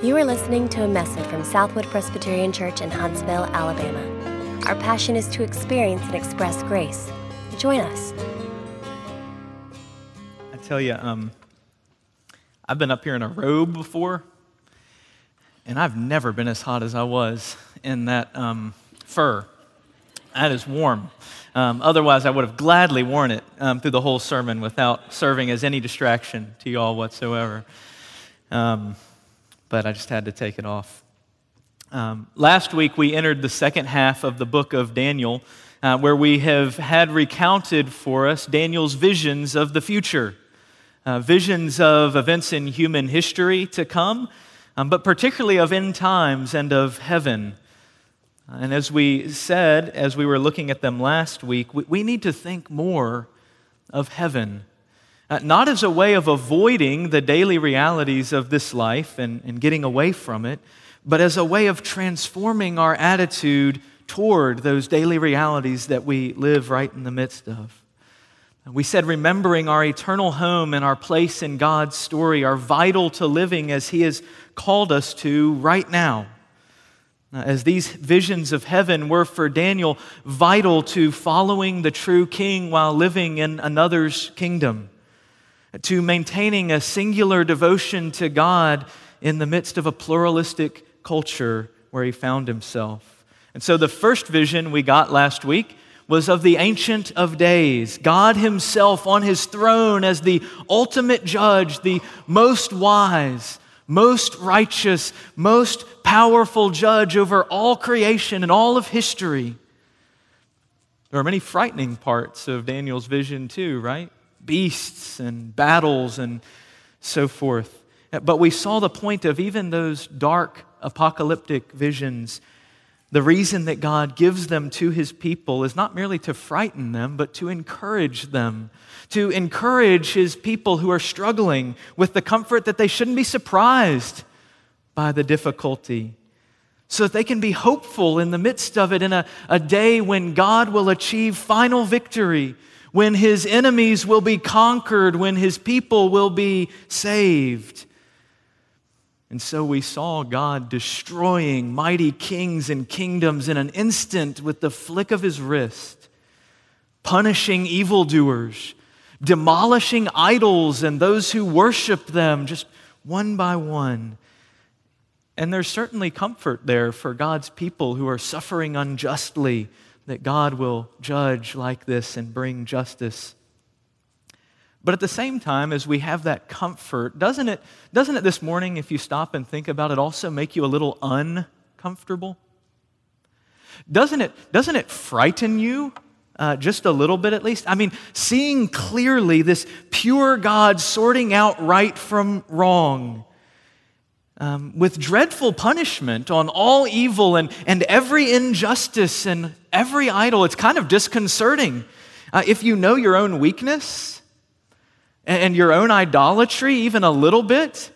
You are listening to a message from Southwood Presbyterian Church in Huntsville, Alabama. Our passion is to experience and express grace. Join us. I tell you, um, I've been up here in a robe before, and I've never been as hot as I was in that um, fur. That is warm. Um, otherwise, I would have gladly worn it um, through the whole sermon without serving as any distraction to y'all whatsoever. Um, but I just had to take it off. Um, last week, we entered the second half of the book of Daniel, uh, where we have had recounted for us Daniel's visions of the future, uh, visions of events in human history to come, um, but particularly of end times and of heaven. And as we said, as we were looking at them last week, we, we need to think more of heaven. Uh, not as a way of avoiding the daily realities of this life and, and getting away from it, but as a way of transforming our attitude toward those daily realities that we live right in the midst of. We said remembering our eternal home and our place in God's story are vital to living as He has called us to right now. As these visions of heaven were for Daniel vital to following the true king while living in another's kingdom to maintaining a singular devotion to God in the midst of a pluralistic culture where he found himself. And so the first vision we got last week was of the Ancient of Days, God Himself on His throne as the ultimate judge, the most wise, most righteous, most powerful judge over all creation and all of history. There are many frightening parts of Daniel's vision, too, right? Beasts and battles and so forth. But we saw the point of even those dark apocalyptic visions. The reason that God gives them to his people is not merely to frighten them, but to encourage them, to encourage his people who are struggling with the comfort that they shouldn't be surprised by the difficulty, so that they can be hopeful in the midst of it in a, a day when God will achieve final victory when his enemies will be conquered, when his people will be saved. And so we saw God destroying mighty kings and kingdoms in an instant with the flick of his wrist, punishing evildoers, demolishing idols and those who worship them just one by one. And there's certainly comfort there for God's people who are suffering unjustly that God will judge like this and bring justice. But at the same time, as we have that comfort, doesn't it, doesn't it this morning, if you stop and think about it, also make you a little uncomfortable? Doesn't it, doesn't it frighten you? Uh, just a little bit at least. I mean, seeing clearly this pure God sorting out right from wrong, um, with dreadful punishment on all evil and, and every injustice and every idol. It's kind of disconcerting. Uh, if you know your own weakness and, and, your own idolatry, even a little bit,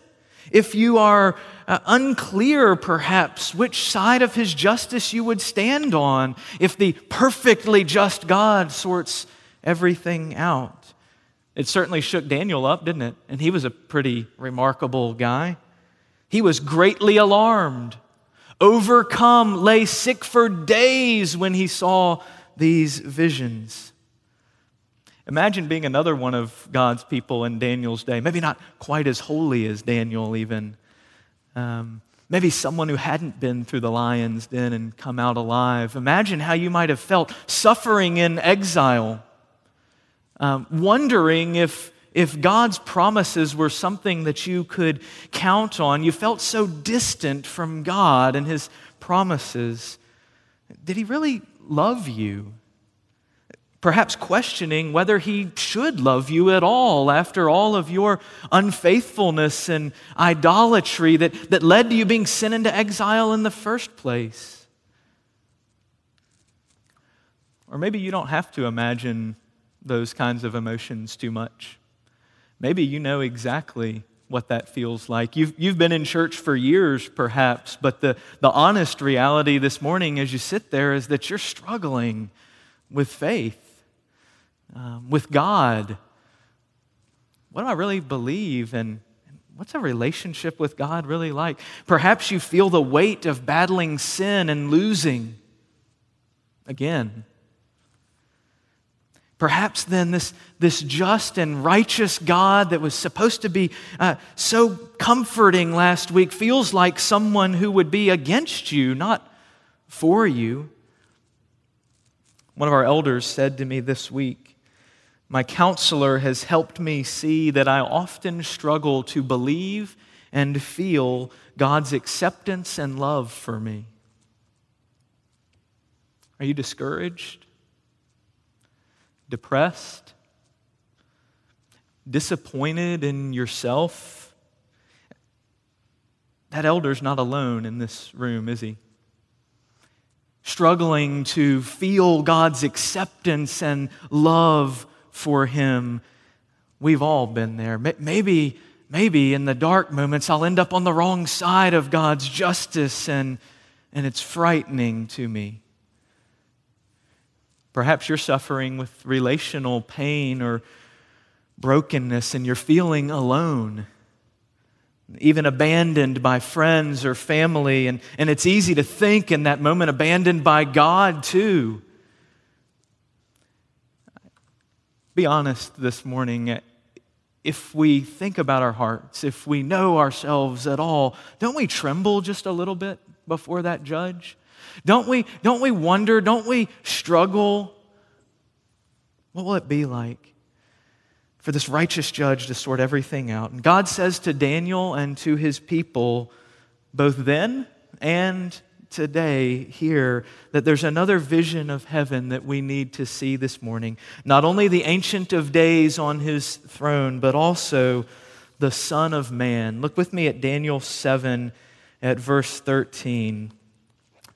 if you are uh, unclear, perhaps, which side of his justice you would stand on, if the perfectly just God sorts everything out. It certainly shook Daniel up, didn't it? And he was a pretty remarkable guy. He was greatly alarmed, overcome, lay sick for days when he saw these visions. Imagine being another one of God's people in Daniel's day, maybe not quite as holy as Daniel, even. Um, maybe someone who hadn't been through the lion's den and come out alive. Imagine how you might have felt suffering in exile, um, wondering if if God's promises were something that you could count on, you felt so distant from God and His promises. Did He really love you? Perhaps questioning whether He should love you at all after all of your unfaithfulness and idolatry that, that led to you being sent into exile in the first place. Or maybe you don't have to imagine those kinds of emotions too much. Maybe you know exactly what that feels like. You've, you've been in church for years, perhaps, but the, the honest reality this morning as you sit there is that you're struggling with faith, um, with God. What do I really believe, and what's a relationship with God really like? Perhaps you feel the weight of battling sin and losing again. Perhaps then this, this just and righteous God that was supposed to be uh, so comforting last week feels like someone who would be against you, not for you. One of our elders said to me this week, My counselor has helped me see that I often struggle to believe and feel God's acceptance and love for me. Are you discouraged? Depressed? Disappointed in yourself? That elder's not alone in this room, is he? Struggling to feel God's acceptance and love for him. We've all been there. Maybe, maybe in the dark moments, I'll end up on the wrong side of God's justice, and, and it's frightening to me. Perhaps you're suffering with relational pain or brokenness and you're feeling alone, even abandoned by friends or family. And, and it's easy to think in that moment, abandoned by God too. Be honest this morning. If we think about our hearts, if we know ourselves at all, don't we tremble just a little bit before that judge? Don't we, don't we wonder, don't we struggle? What will it be like for this righteous judge to sort everything out? And God says to Daniel and to his people, both then and today here that there's another vision of heaven that we need to see this morning. Not only the Ancient of Days on his throne, but also the Son of Man. Look with me at Daniel 7 at verse 13.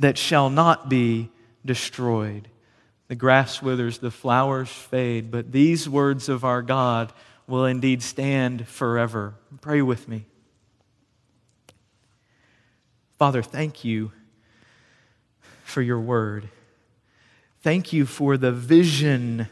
that shall not be destroyed. The grass withers, the flowers fade, but these words of our God will indeed stand forever. Pray with me. Father, thank you for your word. Thank you for the vision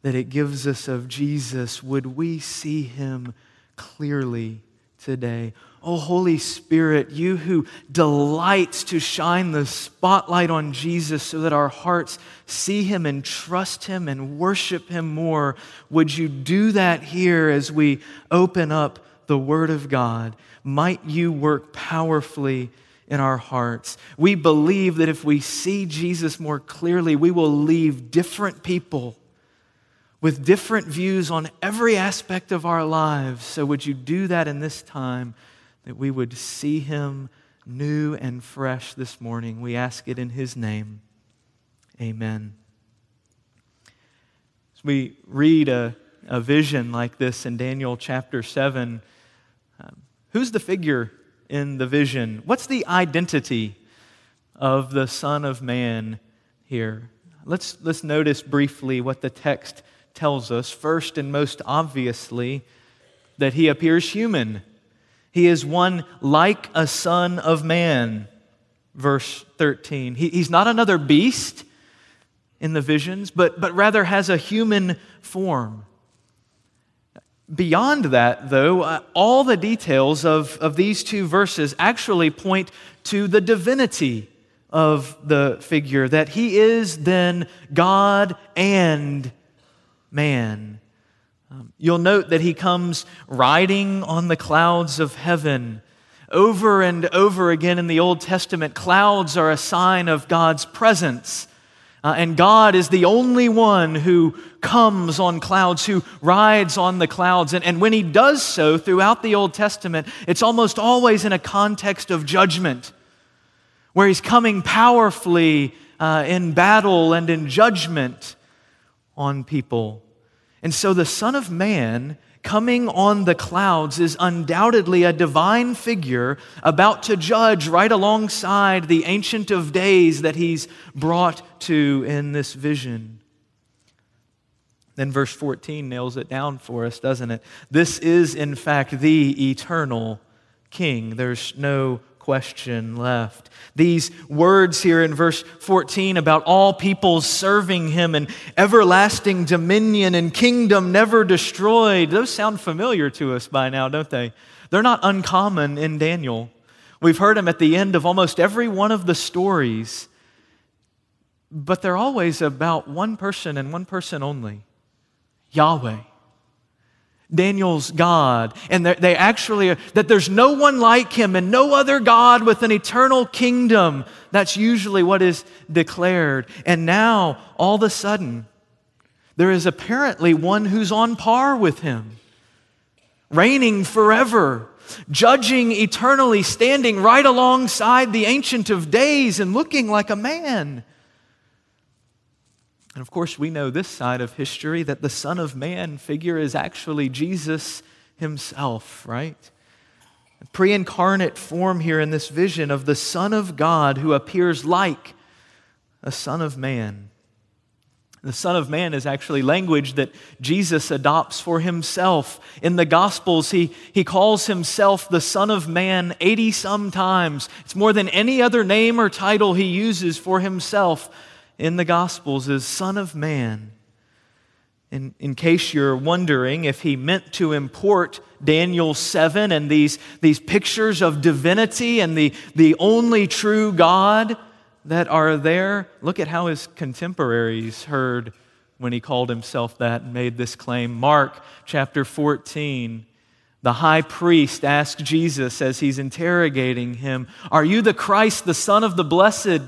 that it gives us of Jesus. Would we see him clearly today? Oh, Holy Spirit, you who delights to shine the spotlight on Jesus so that our hearts see him and trust him and worship him more, would you do that here as we open up the Word of God? Might you work powerfully in our hearts. We believe that if we see Jesus more clearly, we will leave different people with different views on every aspect of our lives. So, would you do that in this time? That we would see him new and fresh this morning. We ask it in his name. Amen. As we read a, a vision like this in Daniel chapter 7, um, who's the figure in the vision? What's the identity of the Son of Man here? Let's, let's notice briefly what the text tells us. First and most obviously, that he appears human. He is one like a son of man, verse 13. He, he's not another beast in the visions, but, but rather has a human form. Beyond that, though, uh, all the details of, of these two verses actually point to the divinity of the figure, that he is then God and man. You'll note that he comes riding on the clouds of heaven. Over and over again in the Old Testament, clouds are a sign of God's presence. Uh, and God is the only one who comes on clouds, who rides on the clouds. And, and when he does so throughout the Old Testament, it's almost always in a context of judgment, where he's coming powerfully uh, in battle and in judgment on people. And so the Son of Man coming on the clouds is undoubtedly a divine figure about to judge right alongside the Ancient of Days that he's brought to in this vision. Then verse 14 nails it down for us, doesn't it? This is, in fact, the eternal King. There's no question left. These words here in verse 14 about all peoples serving him and everlasting dominion and kingdom never destroyed, those sound familiar to us by now, don't they? They're not uncommon in Daniel. We've heard them at the end of almost every one of the stories, but they're always about one person and one person only Yahweh. Daniel's God, and they actually, that there's no one like him and no other God with an eternal kingdom. That's usually what is declared. And now, all of a sudden, there is apparently one who's on par with him, reigning forever, judging eternally, standing right alongside the Ancient of Days and looking like a man. And of course, we know this side of history that the Son of Man figure is actually Jesus himself, right? Pre incarnate form here in this vision of the Son of God who appears like a Son of Man. The Son of Man is actually language that Jesus adopts for himself. In the Gospels, he, he calls himself the Son of Man 80 some times. It's more than any other name or title he uses for himself in the Gospels is Son of Man. In, in case you're wondering if he meant to import Daniel 7 and these, these pictures of divinity and the, the only true God that are there, look at how his contemporaries heard when he called himself that and made this claim. Mark chapter 14. The high priest asked Jesus as he's interrogating him, Are you the Christ, the Son of the Blessed?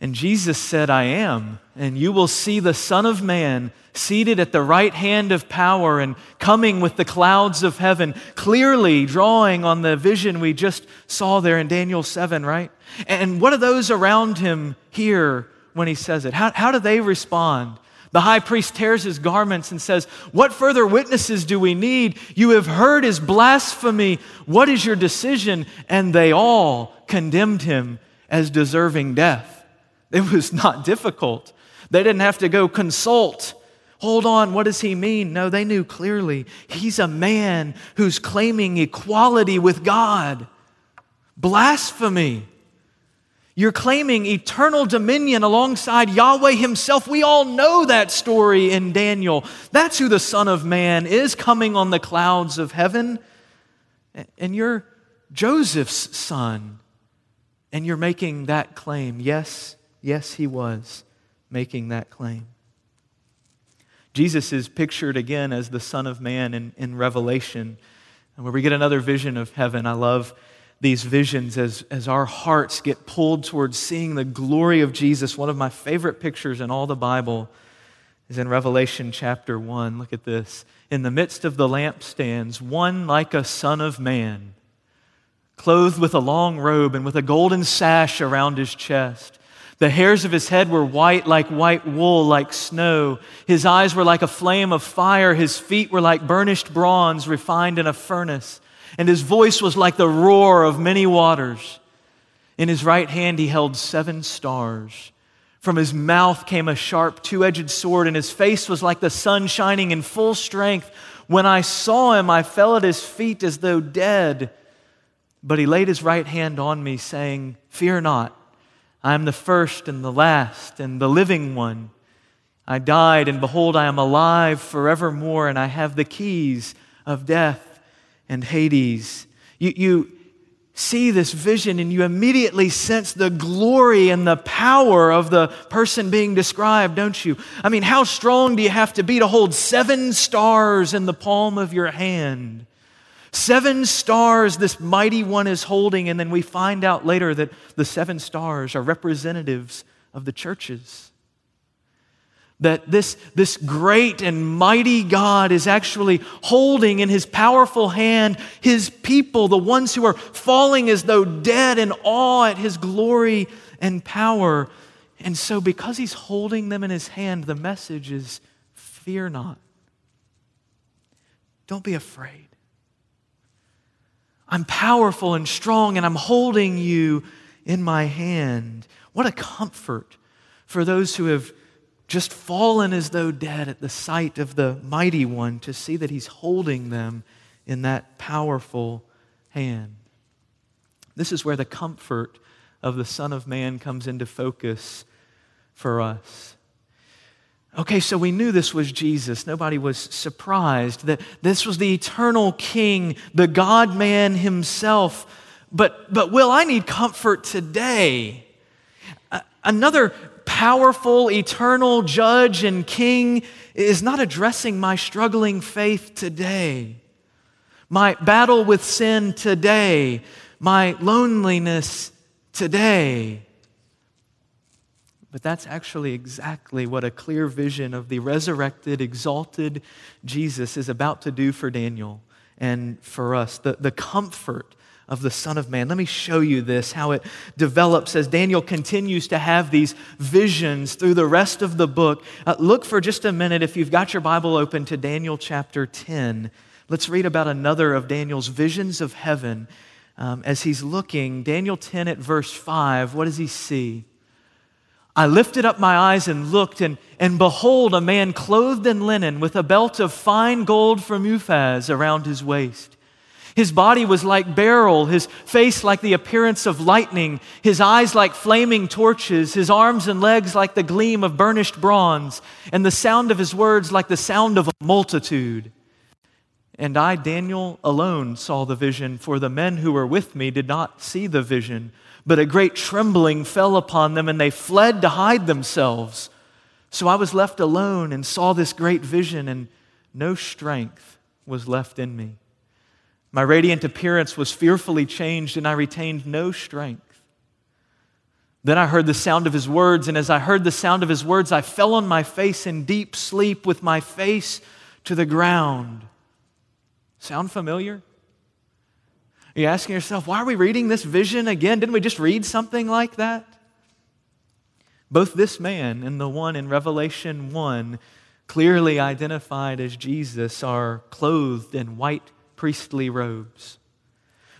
And Jesus said, I am. And you will see the Son of Man seated at the right hand of power and coming with the clouds of heaven, clearly drawing on the vision we just saw there in Daniel 7, right? And what do those around him hear when he says it? How, how do they respond? The high priest tears his garments and says, What further witnesses do we need? You have heard his blasphemy. What is your decision? And they all condemned him as deserving death. It was not difficult. They didn't have to go consult. Hold on, what does he mean? No, they knew clearly. He's a man who's claiming equality with God. Blasphemy. You're claiming eternal dominion alongside Yahweh Himself. We all know that story in Daniel. That's who the Son of Man is coming on the clouds of heaven. And you're Joseph's son. And you're making that claim. Yes, Yes, he was making that claim. Jesus is pictured again as the Son of Man in, in Revelation, where we get another vision of heaven. I love these visions as, as our hearts get pulled towards seeing the glory of Jesus. One of my favorite pictures in all the Bible is in Revelation chapter 1. Look at this. In the midst of the lampstands, one like a son of man, clothed with a long robe and with a golden sash around his chest. The hairs of his head were white like white wool, like snow. His eyes were like a flame of fire. His feet were like burnished bronze refined in a furnace. And his voice was like the roar of many waters. In his right hand he held seven stars. From his mouth came a sharp two edged sword, and his face was like the sun shining in full strength. When I saw him, I fell at his feet as though dead. But he laid his right hand on me, saying, Fear not. I am the first and the last and the living one. I died, and behold, I am alive forevermore, and I have the keys of death and Hades. You, you see this vision, and you immediately sense the glory and the power of the person being described, don't you? I mean, how strong do you have to be to hold seven stars in the palm of your hand? Seven stars this mighty one is holding, and then we find out later that the seven stars are representatives of the churches. That this, this great and mighty God is actually holding in his powerful hand his people, the ones who are falling as though dead in awe at his glory and power. And so, because he's holding them in his hand, the message is fear not. Don't be afraid. I'm powerful and strong, and I'm holding you in my hand. What a comfort for those who have just fallen as though dead at the sight of the mighty one to see that he's holding them in that powerful hand. This is where the comfort of the Son of Man comes into focus for us. Okay, so we knew this was Jesus. Nobody was surprised that this was the eternal King, the God man himself. But, but Will, I need comfort today. Another powerful, eternal judge and king is not addressing my struggling faith today, my battle with sin today, my loneliness today. But that's actually exactly what a clear vision of the resurrected, exalted Jesus is about to do for Daniel and for us. The, the comfort of the Son of Man. Let me show you this, how it develops as Daniel continues to have these visions through the rest of the book. Uh, look for just a minute, if you've got your Bible open, to Daniel chapter 10. Let's read about another of Daniel's visions of heaven. Um, as he's looking, Daniel 10 at verse 5, what does he see? I lifted up my eyes and looked, and, and behold, a man clothed in linen with a belt of fine gold from Uphaz around his waist. His body was like beryl, his face like the appearance of lightning, his eyes like flaming torches, his arms and legs like the gleam of burnished bronze, and the sound of his words like the sound of a multitude. And I, Daniel, alone saw the vision, for the men who were with me did not see the vision but a great trembling fell upon them, and they fled to hide themselves. So I was left alone and saw this great vision, and no strength was left in me. My radiant appearance was fearfully changed, and I retained no strength. Then I heard the sound of his words, and as I heard the sound of his words, I fell on my face in deep sleep with my face to the ground. Sound familiar? Are you asking yourself, why are we reading this vision again? Didn't we just read something like that? Both this man and the one in Revelation 1, clearly identified as Jesus, are clothed in white priestly robes.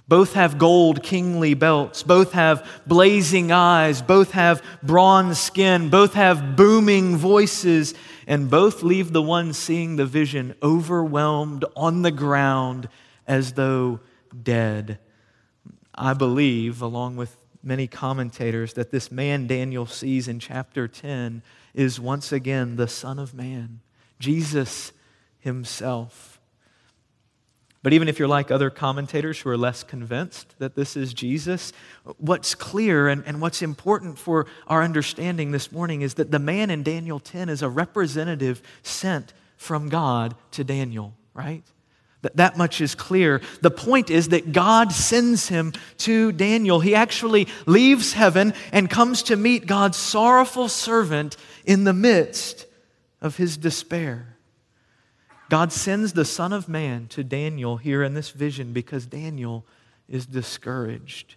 Both have gold kingly belts. Both have blazing eyes. Both have bronze skin. Both have booming voices. And both leave the one seeing the vision overwhelmed on the ground as though dead. I believe, along with many commentators, that this man Daniel sees in chapter 10 is once again the Son of Man, Jesus himself. But even if you're like other commentators who are less convinced that this is Jesus, what's clear and, and what's important for our understanding this morning is that the man in Daniel 10 is a representative sent from God to Daniel, right? That much is clear. The point is that God sends him to Daniel. He actually leaves heaven and comes to meet God's sorrowful servant in the midst of his despair. God sends the Son of Man to Daniel here in this vision because Daniel is discouraged.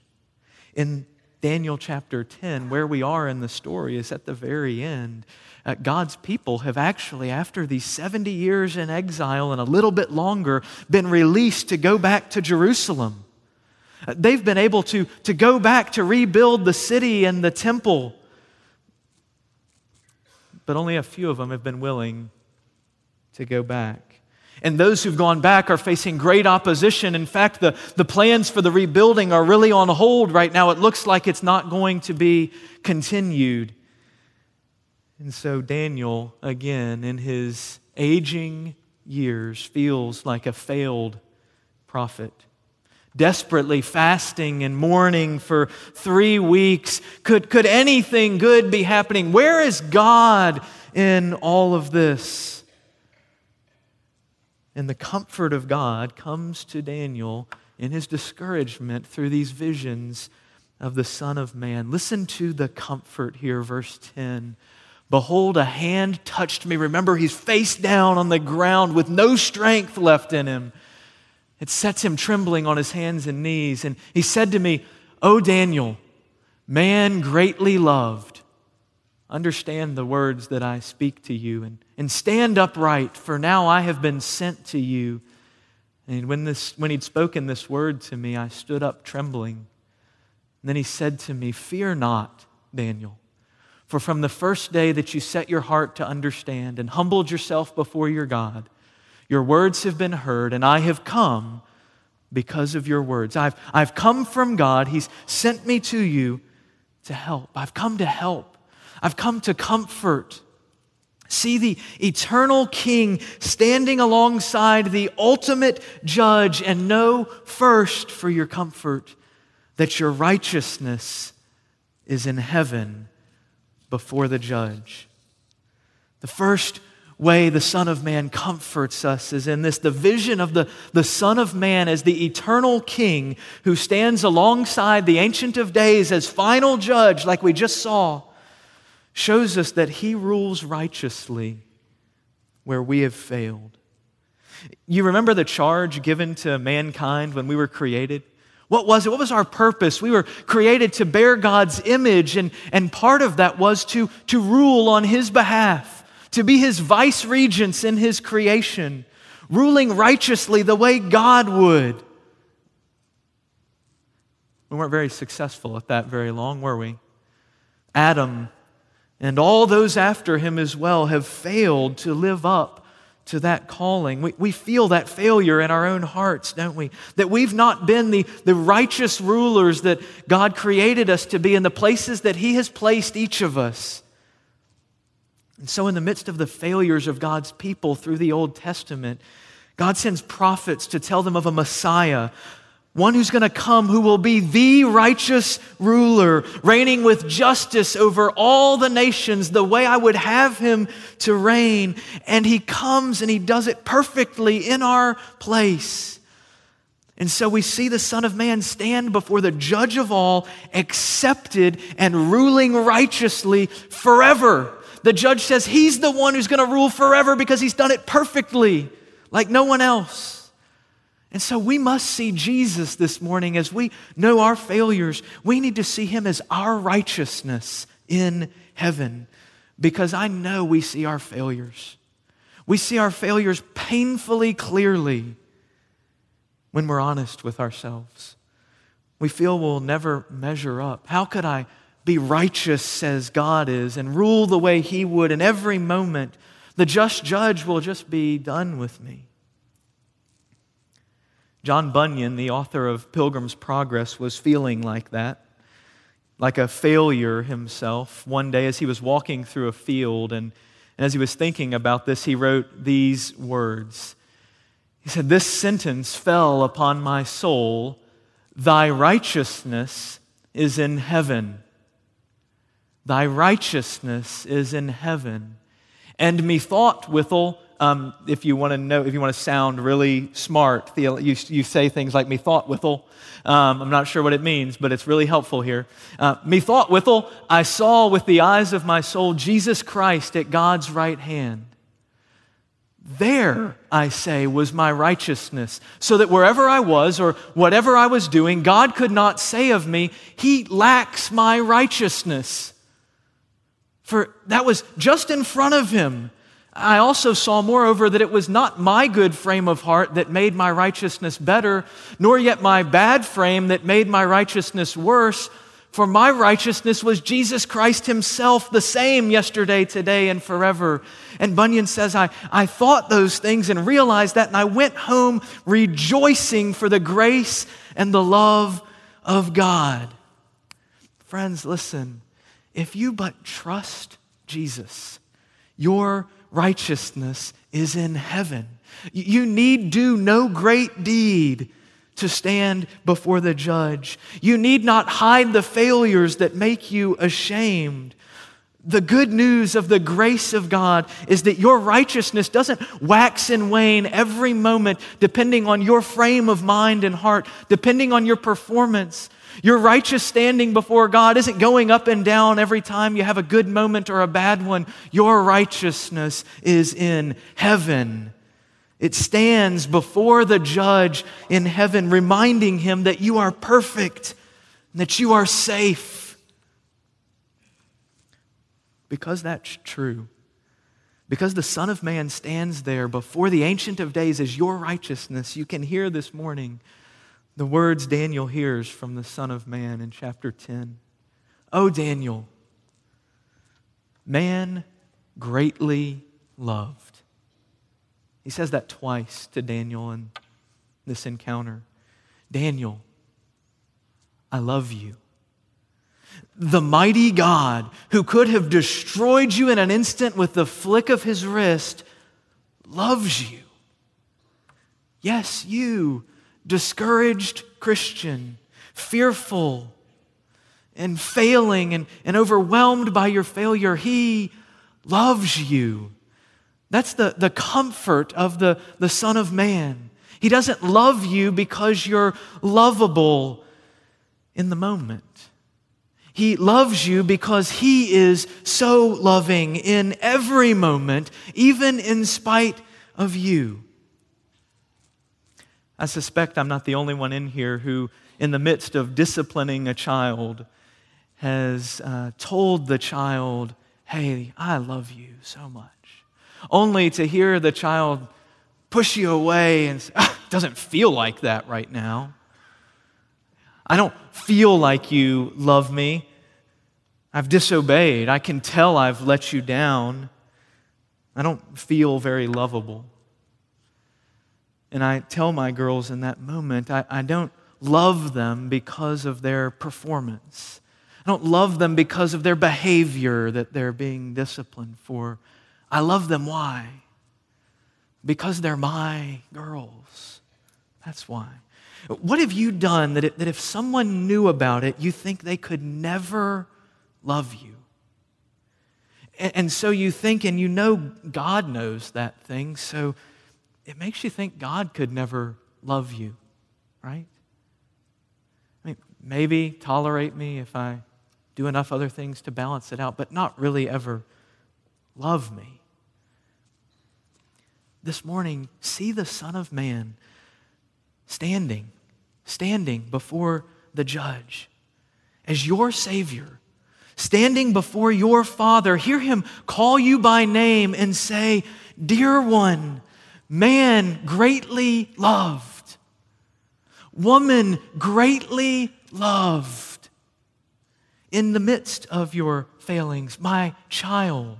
In Daniel chapter 10, where we are in the story, is at the very end uh, God's people have actually, after these 70 years in exile and a little bit longer, been released to go back to Jerusalem. Uh, they've been able to, to go back to rebuild the city and the temple. But only a few of them have been willing to go back. And those who've gone back are facing great opposition. In fact, the, the plans for the rebuilding are really on hold right now. It looks like it's not going to be continued. And so Daniel, again, in his aging years, feels like a failed prophet. Desperately fasting and mourning for three weeks. Could, could anything good be happening? Where is God in all of this? And the comfort of God comes to Daniel in his discouragement through these visions of the Son of Man. Listen to the comfort here, verse 10. Behold, a hand touched me. Remember, he's face down on the ground with no strength left in him. It sets him trembling on his hands and knees. And he said to me, O Daniel, man greatly loved, understand the words that I speak to you and, and stand upright, for now I have been sent to you. And when, this, when he'd spoken this word to me, I stood up trembling. And then he said to me, Fear not, Daniel, for from the first day that you set your heart to understand and humbled yourself before your God, your words have been heard, and I have come because of your words. I've, I've come from God. He's sent me to you to help. I've come to help. I've come to comfort. See the eternal King standing alongside the ultimate judge, and know first for your comfort that your righteousness is in heaven before the judge. The first way the Son of Man comforts us is in this the vision of the, the Son of Man as the eternal King who stands alongside the Ancient of Days as final judge, like we just saw shows us that he rules righteously where we have failed. You remember the charge given to mankind when we were created? What was it? What was our purpose? We were created to bear God's image, and, and part of that was to, to rule on His behalf, to be His vice regents in His creation, ruling righteously the way God would. We weren't very successful at that very long, were we? Adam and all those after him as well have failed to live up to that calling. We, we feel that failure in our own hearts, don't we? That we've not been the, the righteous rulers that God created us to be in the places that He has placed each of us. And so, in the midst of the failures of God's people through the Old Testament, God sends prophets to tell them of a Messiah, one who's going to come who will be the righteous ruler, reigning with justice over all the nations, the way I would have him to reign. And he comes and he does it perfectly in our place. And so we see the Son of Man stand before the judge of all, accepted and ruling righteously forever. The judge says he's the one who's going to rule forever because he's done it perfectly, like no one else. And so we must see Jesus this morning as we know our failures. We need to see him as our righteousness in heaven because I know we see our failures. We see our failures painfully clearly when we're honest with ourselves. We feel we'll never measure up. How could I be righteous as God is and rule the way He would in every moment? The just judge will just be done with me. John Bunyan, the author of Pilgrim's Progress, was feeling like that, like a failure himself. One day, as he was walking through a field, and, and as he was thinking about this, he wrote these words. He said, This sentence fell upon my soul Thy righteousness is in heaven. Thy righteousness is in heaven. And methought withal, um, if you want to know, if you want to sound really smart, you, you say things like "methought withal." Um, I'm not sure what it means, but it's really helpful here. Uh, methought withal, I saw with the eyes of my soul Jesus Christ at God's right hand. There, I say, was my righteousness, so that wherever I was or whatever I was doing, God could not say of me, He lacks my righteousness. For that was just in front of Him. I also saw, moreover, that it was not my good frame of heart that made my righteousness better, nor yet my bad frame that made my righteousness worse. For my righteousness was Jesus Christ Himself, the same yesterday, today, and forever. And Bunyan says, I, I thought those things and realized that, and I went home rejoicing for the grace and the love of God. Friends, listen, if you but trust Jesus, your righteousness is in heaven. You need do no great deed to stand before the judge. You need not hide the failures that make you ashamed. The good news of the grace of God is that your righteousness doesn't wax and wane every moment depending on your frame of mind and heart, depending on your performance. Your righteous standing before God isn't going up and down every time you have a good moment or a bad one. Your righteousness is in heaven. It stands before the judge in heaven, reminding him that you are perfect, that you are safe. Because that's true, because the Son of Man stands there before the Ancient of Days as your righteousness, you can hear this morning the words Daniel hears from the Son of Man in chapter 10. Oh, Daniel, man greatly loved. He says that twice to Daniel in this encounter. Daniel, I love you. The mighty God who could have destroyed you in an instant with the flick of his wrist loves you. Yes, you, discouraged Christian, fearful and failing and, and overwhelmed by your failure, he loves you. That's the, the comfort of the, the Son of Man. He doesn't love you because you're lovable in the moment. He loves you because He is so loving in every moment, even in spite of you. I suspect I'm not the only one in here who, in the midst of disciplining a child, has uh, told the child, Hey, I love you so much. Only to hear the child push you away and say, ah, doesn't feel like that right now. I don't feel like you love me. I've disobeyed. I can tell I've let you down. I don't feel very lovable. And I tell my girls in that moment, I, I don't love them because of their performance. I don't love them because of their behavior that they're being disciplined for. I love them why? Because they're my girls. That's why. What have you done that, it, that if someone knew about it, you think they could never love you? And, and so you think, and you know God knows that thing, so it makes you think God could never love you, right? I mean, maybe tolerate me if I do enough other things to balance it out, but not really ever love me. This morning, see the Son of Man standing, standing before the judge as your Savior, standing before your Father. Hear him call you by name and say, Dear one, Man greatly loved. Woman greatly loved. In the midst of your failings, my child,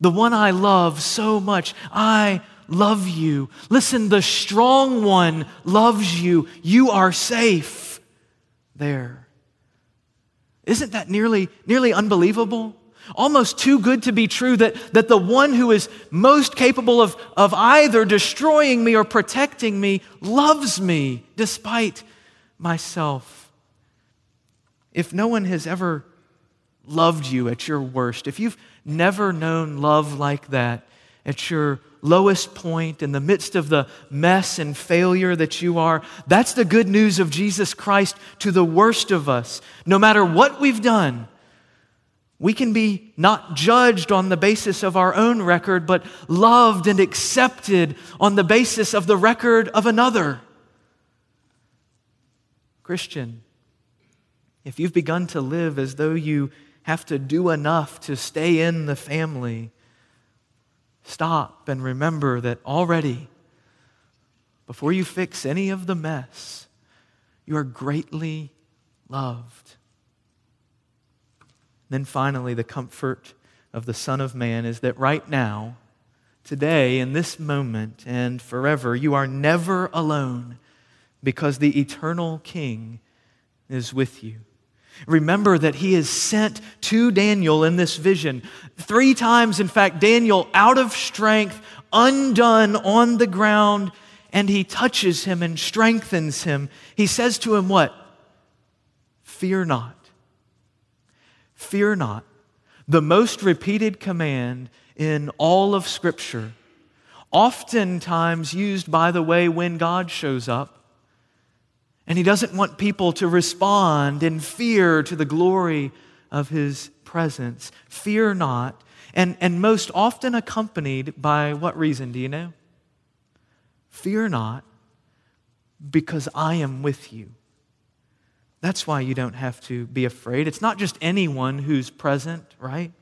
the one I love so much, I love you. Listen, the strong one loves you. You are safe there. Isn't that nearly, nearly unbelievable? Almost too good to be true that, that the one who is most capable of, of either destroying me or protecting me loves me despite myself. If no one has ever loved you at your worst, if you've never known love like that at your lowest point, in the midst of the mess and failure that you are, that's the good news of Jesus Christ to the worst of us. No matter what we've done, we can be not judged on the basis of our own record, but loved and accepted on the basis of the record of another. Christian, if you've begun to live as though you have to do enough to stay in the family, stop and remember that already, before you fix any of the mess, you are greatly loved. Then finally, the comfort of the Son of Man is that right now, today, in this moment, and forever, you are never alone because the eternal King is with you. Remember that he is sent to Daniel in this vision. Three times, in fact, Daniel, out of strength, undone on the ground, and he touches him and strengthens him. He says to him, What? Fear not. Fear not. The most repeated command in all of Scripture, oftentimes used, by the way, when God shows up. And He doesn't want people to respond in fear to the glory of His presence. Fear not. And, and most often accompanied by what reason? Do you know? Fear not, because I am with you. That's why you don't have to be afraid. It's not just anyone who's present, right?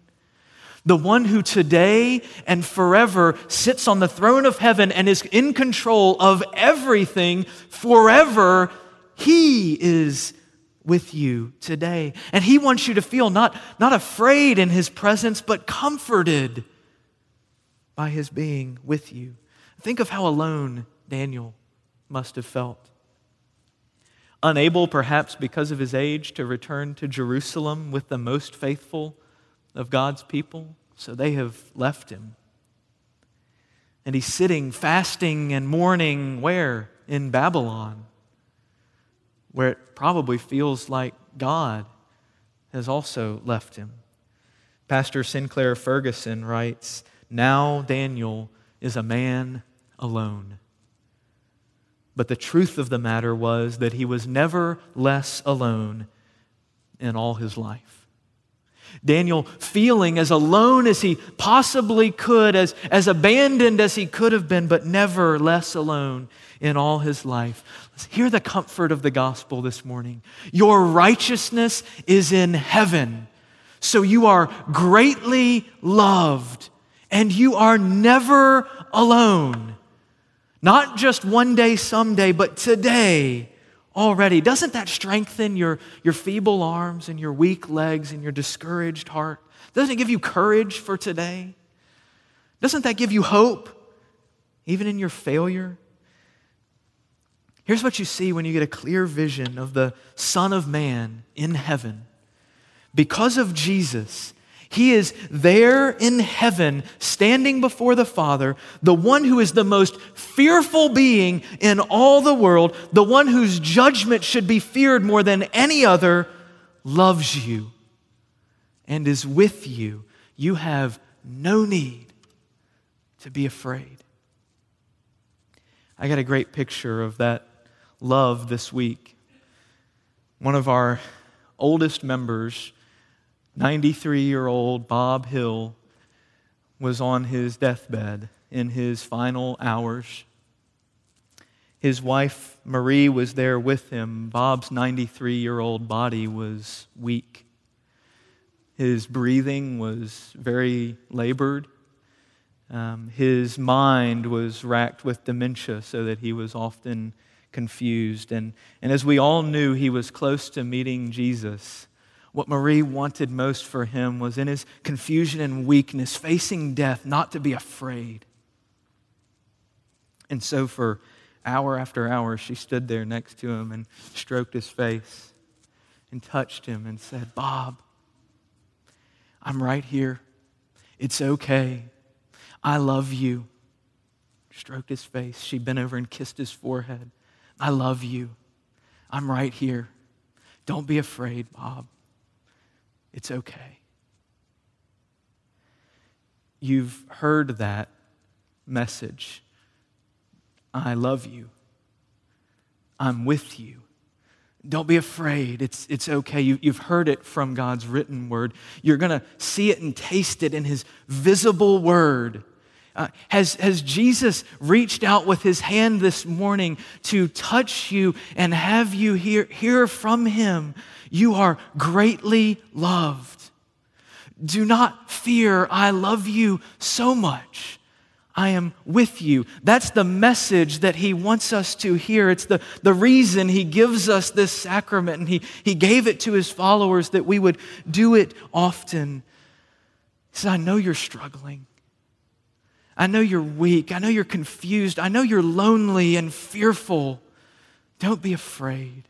The one who today and forever sits on the throne of heaven and is in control of everything forever, he is with you today. And he wants you to feel not, not afraid in his presence, but comforted by his being with you. Think of how alone Daniel must have felt. Unable, perhaps because of his age, to return to Jerusalem with the most faithful of God's people, so they have left him. And he's sitting, fasting and mourning, where? In Babylon, where it probably feels like God has also left him. Pastor Sinclair Ferguson writes Now Daniel is a man alone. But the truth of the matter was that he was never less alone in all his life. Daniel, feeling as alone as he possibly could, as, as abandoned as he could have been, but never less alone in all his life. Let's hear the comfort of the gospel this morning. Your righteousness is in heaven, so you are greatly loved, and you are never alone. Not just one day, someday, but today already. Doesn't that strengthen your, your feeble arms and your weak legs and your discouraged heart? Doesn't it give you courage for today? Doesn't that give you hope, even in your failure? Here's what you see when you get a clear vision of the Son of Man in heaven. Because of Jesus, he is there in heaven, standing before the Father, the one who is the most fearful being in all the world, the one whose judgment should be feared more than any other, loves you and is with you. You have no need to be afraid. I got a great picture of that love this week. One of our oldest members 93 year old Bob Hill was on his deathbed in his final hours. His wife, Marie, was there with him. Bob's 93 year old body was weak. His breathing was very labored. Um, his mind was racked with dementia, so that he was often confused. And, and as we all knew, he was close to meeting Jesus. What Marie wanted most for him was in his confusion and weakness, facing death, not to be afraid. And so, for hour after hour, she stood there next to him and stroked his face and touched him and said, Bob, I'm right here. It's okay. I love you. Stroked his face. She bent over and kissed his forehead. I love you. I'm right here. Don't be afraid, Bob. It's okay. You've heard that message. I love you. I'm with you. Don't be afraid. It's, it's okay. You, you've heard it from God's written word. You're going to see it and taste it in His visible word. Uh, has, has Jesus reached out with his hand this morning to touch you and have you hear, hear from him? You are greatly loved. Do not fear. I love you so much. I am with you. That's the message that he wants us to hear. It's the, the reason he gives us this sacrament, and he, he gave it to his followers that we would do it often. He said, I know you're struggling. I know you're weak. I know you're confused. I know you're lonely and fearful. Don't be afraid.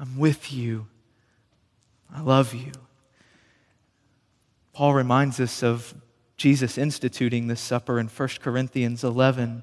I'm with you. I love you. Paul reminds us of Jesus instituting this supper in 1 Corinthians 11.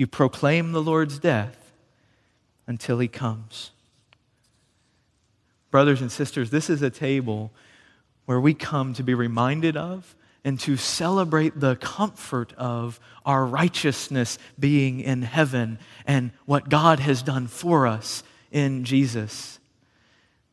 you proclaim the Lord's death until he comes. Brothers and sisters, this is a table where we come to be reminded of and to celebrate the comfort of our righteousness being in heaven and what God has done for us in Jesus.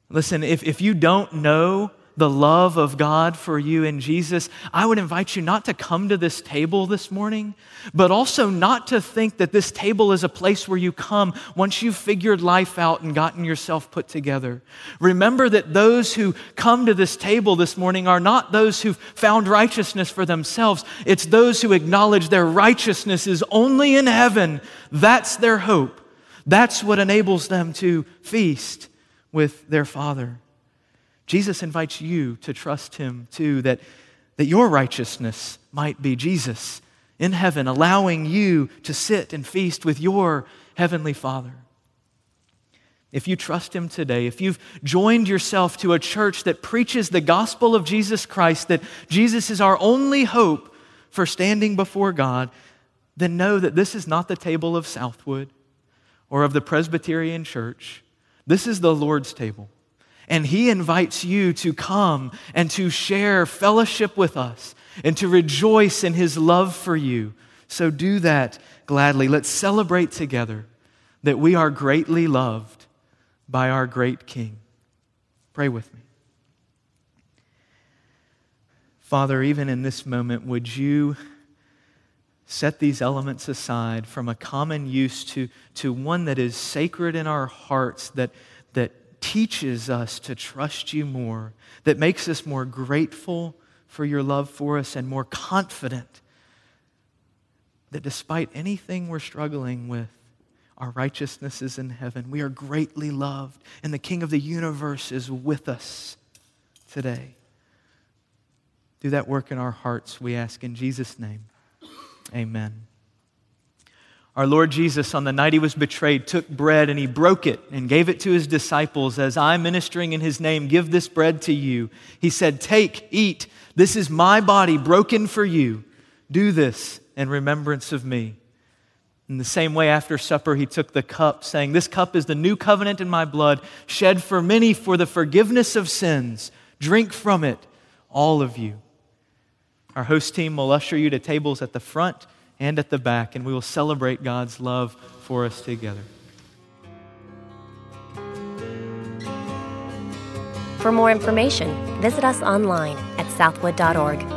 Listen, if, if you don't know the love of God for you in Jesus, I would invite you not to come to this table this morning, but also not to think that this table is a place where you come once you've figured life out and gotten yourself put together. Remember that those who come to this table this morning are not those who've found righteousness for themselves, it's those who acknowledge their righteousness is only in heaven. That's their hope. That's what enables them to feast with their Father. Jesus invites you to trust him too, that, that your righteousness might be Jesus in heaven, allowing you to sit and feast with your heavenly Father. If you trust him today, if you've joined yourself to a church that preaches the gospel of Jesus Christ, that Jesus is our only hope for standing before God, then know that this is not the table of Southwood or of the Presbyterian Church. This is the Lord's table. And He invites you to come and to share fellowship with us and to rejoice in His love for you. So do that gladly. Let's celebrate together that we are greatly loved by our great King. Pray with me. Father, even in this moment, would you set these elements aside from a common use to, to one that is sacred in our hearts, that, teaches us to trust you more, that makes us more grateful for your love for us and more confident that despite anything we're struggling with, our righteousness is in heaven. We are greatly loved, and the King of the universe is with us today. Do that work in our hearts, we ask in Jesus' name. Amen. Our Lord Jesus, on the night he was betrayed, took bread and he broke it and gave it to his disciples. As I'm ministering in his name, give this bread to you. He said, Take, eat. This is my body broken for you. Do this in remembrance of me. In the same way, after supper, he took the cup, saying, This cup is the new covenant in my blood, shed for many for the forgiveness of sins. Drink from it, all of you. Our host team will usher you to tables at the front and at the back, and we will celebrate God's love for us together. For more information, visit us online at southwood.org.